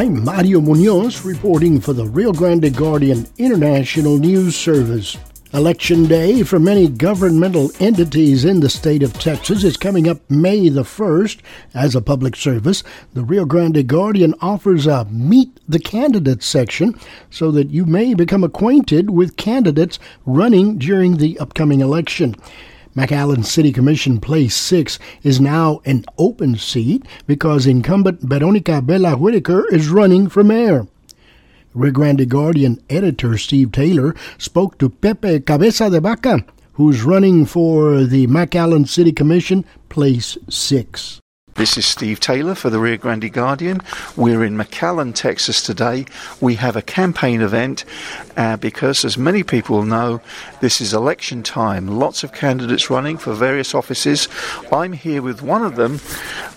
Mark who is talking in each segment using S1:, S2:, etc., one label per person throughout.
S1: I'm Mario Munoz reporting for the Rio Grande Guardian International News Service. Election Day for many governmental entities in the state of Texas is coming up May the 1st. As a public service, the Rio Grande Guardian offers a Meet the Candidates section so that you may become acquainted with candidates running during the upcoming election. McAllen City Commission Place 6 is now an open seat because incumbent Veronica Vela Whitaker is running for mayor. Rio Grande Guardian editor Steve Taylor spoke to Pepe Cabeza de Vaca, who's running for the McAllen City Commission, Place 6.
S2: This is Steve Taylor for the Rio Grande Guardian. We're in McAllen, Texas today. We have a campaign event uh, because, as many people know, this is election time. Lots of candidates running for various offices. I'm here with one of them.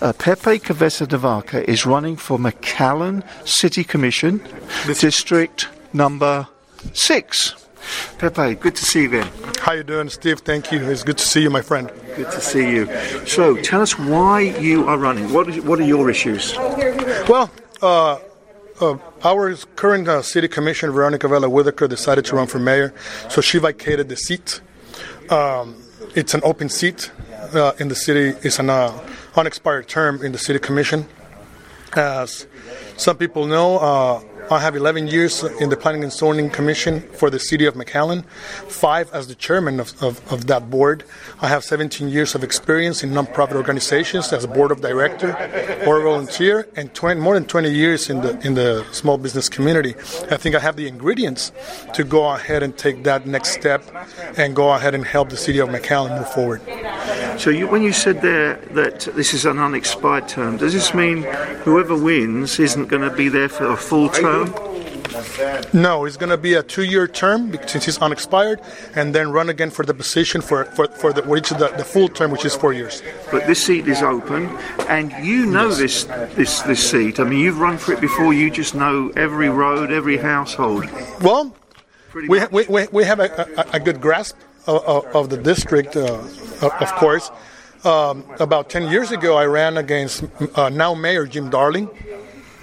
S2: Uh, Pepe Cabeza de Vaca is running for McAllen City Commission, District number six. Pepe, good to see you again.
S3: How you doing, Steve? Thank you. It's good to see you, my friend.
S2: Good to see you. So, tell us why you are running. What is, what are your issues?
S3: Well, uh, uh, our current uh, city commissioner, Veronica Vela Whitaker, decided to run for mayor, so she vacated the seat. Um, it's an open seat uh, in the city. It's an uh, unexpired term in the city commission. As some people know, uh, I have 11 years in the Planning and Zoning Commission for the City of McAllen, five as the chairman of, of, of, that board. I have 17 years of experience in nonprofit organizations as a board of director or volunteer, and 20, more than 20 years in the in the small business community. I think I have the ingredients to go ahead and take that next step and go ahead and help the City of McAllen move forward.
S2: So, you, when you said there that this is an unexpired term, does this mean whoever wins isn't going to be there for a full term?
S3: No, it's going to be a two-year term since it's unexpired, and then run again for the position for for, for the which is the, the full term, which is four years.
S2: But this seat is open, and you know yes. this this this seat. I mean, you've run for it before. You just know every road, every household.
S3: Well, we, ha- we, we, we have a, a, a good grasp of, of, the district, uh, of course. Um, about 10 years ago, I ran against uh, now Mayor Jim Darling.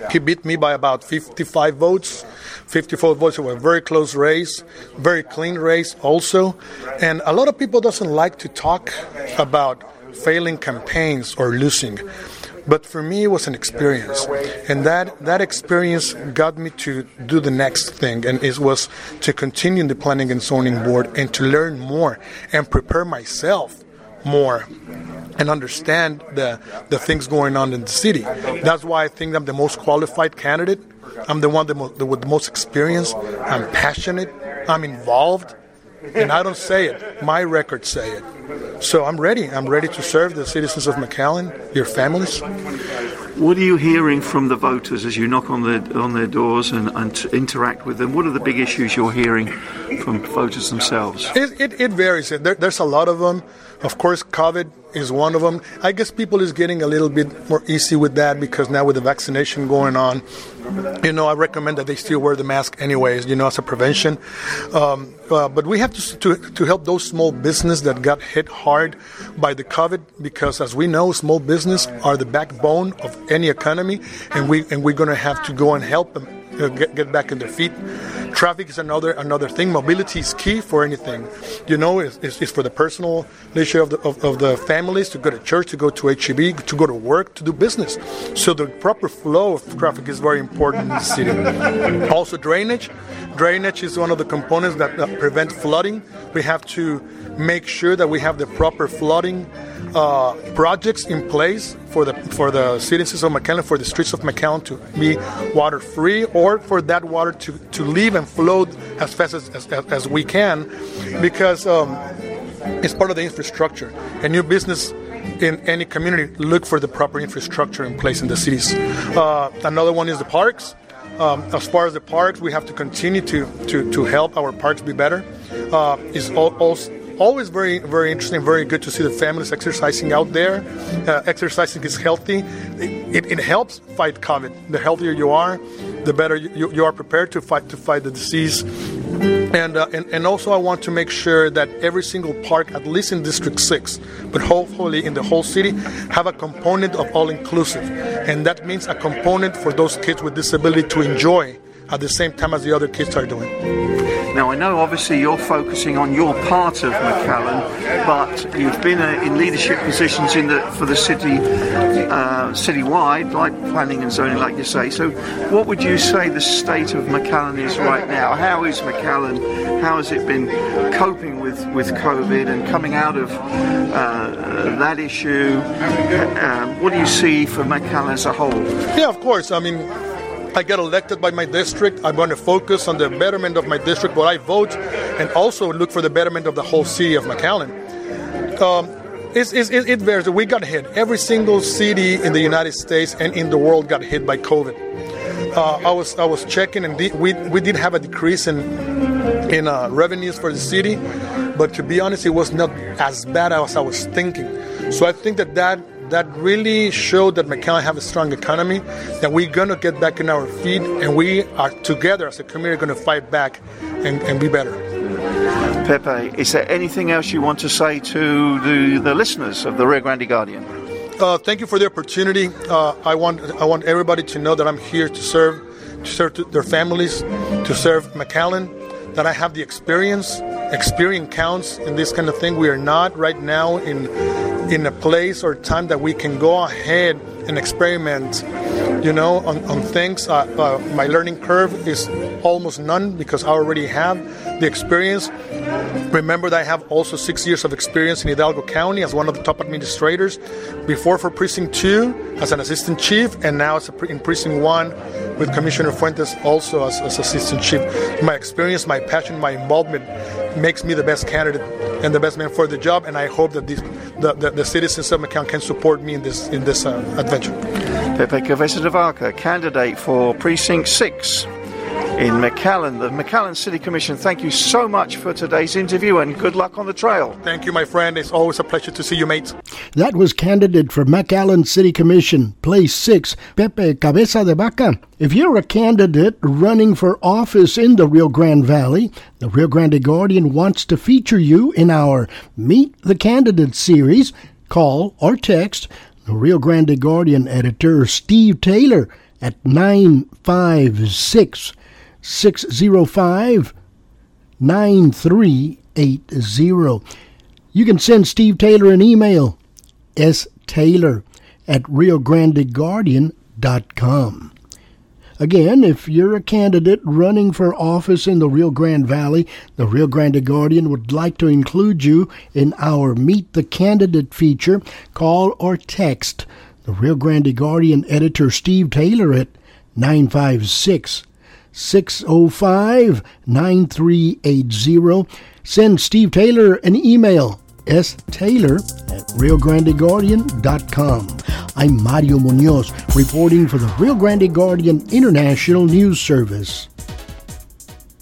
S3: He beat me by about 55 votes. 54 votes. It was a very close race, very clean race also. And a lot of people doesn't like to talk about failing campaigns or losing. But for me, it was an experience, and that that experience got me to do the next thing, and it was to continue in the planning and zoning board and to learn more and prepare myself more and understand the, the things going on in the city. That's why I think I'm the most qualified candidate. I'm the one that mo- with the most experience. I'm passionate. I'm involved. And I don't say it. My records say it. So I'm ready. I'm ready to serve the citizens of McAllen, your families.
S2: What are you hearing from the voters as you knock on their on their doors and, and interact with them? What are the big issues you're hearing from voters themselves?
S3: It, it, it varies. There, there's a lot of them. Of course, COVID is one of them. I guess people is getting a little bit more easy with that because now with the vaccination going on, you know, I recommend that they still wear the mask anyways, you know, as a prevention. Um, uh, but we have to, to, to help those small business that got hit hard by the COVID because, as we know, small business are the backbone of any economy, and we and we're going to have to go and help them get, get back on their feet. Traffic is another another thing. Mobility is key for anything. You know, it's, it's, it's for the personal leisure of the of, of, the families to go to church, to go to HEB, to go to work, to do business. So the proper flow of traffic is very important in the city. Also, drainage. Drainage is one of the components that, that prevent flooding. We have to make sure that we have the proper flooding uh, projects in place for the for the citizens of McAllen, for the streets of McAllen to be water free, or for that water to, to leave and flow as fast as, as, as we can, because um, it's part of the infrastructure. A new business in any community look for the proper infrastructure in place in the cities. Uh, another one is the parks. Um, as far as the parks, we have to continue to, to, to help our parks be better. Uh, is also always very, very interesting, very good to see the families exercising out there. Uh, exercising is healthy. It, it, helps fight COVID. The healthier you are, the better you, you, are prepared to fight to fight the disease. And, uh, and, and also I want to make sure that every single park, at least in District 6, but hopefully in the whole city, have a component of all inclusive. And that means a component for those kids with disability to enjoy at the same time as the other kids are doing.
S2: Now, I know obviously you're focusing on your part of McAllen, but you've been uh, in leadership positions in the, for the city, uh, citywide, like planning and zoning, like you say. So, what would you say the state of McAllen is right now? How is McAllen? How has it been coping with, with COVID and coming out of uh, that issue? Uh, what do you see for McAllen as a whole?
S3: Yeah, of course. I mean, I get elected by my district, I'm going to focus on the betterment of my district where I vote and also look for the betterment of the whole city of McAllen. Um, it's, it's, it varies. We got hit. Every single city in the United States and in the world got hit by COVID. Uh, I was I was checking, and we we did have a decrease in in uh, revenues for the city, but to be honest, it was not as bad as I was thinking. So I think that that that really showed that McAllen have a strong economy, that we're going to get back on our feet, and we are together as a community going to fight back and, and be better.
S2: Pepe, is there anything else you want to say to the, the listeners of the Rio Grande Guardian?
S3: Uh, thank you for the opportunity. Uh, I want I want everybody to know that I'm here to serve, to serve their families, to serve McAllen. That I have the experience. Experience counts in this kind of thing. We are not right now in in a place or time that we can go ahead and experiment, you know, on, on things. Uh, uh, my learning curve is almost none because I already have the experience. Remember that I have also six years of experience in Hidalgo County as one of the top administrators. Before for Precinct 2 as an assistant chief, and now as in Precinct 1 with Commissioner Fuentes also as, as assistant chief. My experience, my passion, my involvement makes me the best candidate and the best man for the job. And I hope that these, the, the, the, citizens of McAllen can support me in this in this uh, adventure.
S2: Pepe Cabeza de Vaca, candidate for Precinct 6 in McAllen, the McAllen City Commission. Thank you so much for today's interview and good luck on the trail.
S3: Thank you, my friend. It's always a pleasure to see you, mate.
S1: That was candidate for McAllen City Commission, place six, Pepe Cabeza de Vaca. If you're a candidate running for office in the Rio Grande Valley, the Rio Grande Guardian wants to feature you in our Meet the Candidates series. Call or text the Rio Grande Guardian editor Steve Taylor at 956 605 9380. You can send Steve Taylor an email, staylor at riograndeguardian.com. Again, if you're a candidate running for office in the Rio Grande Valley, the Rio Grande Guardian would like to include you in our Meet the Candidate feature. Call or text the Rio Grande Guardian editor Steve Taylor at 956 605 9380. Send Steve Taylor an email, staylor at riograndeguardian.com. I'm Mario Munoz, reporting for the Rio Grande Guardian International News Service.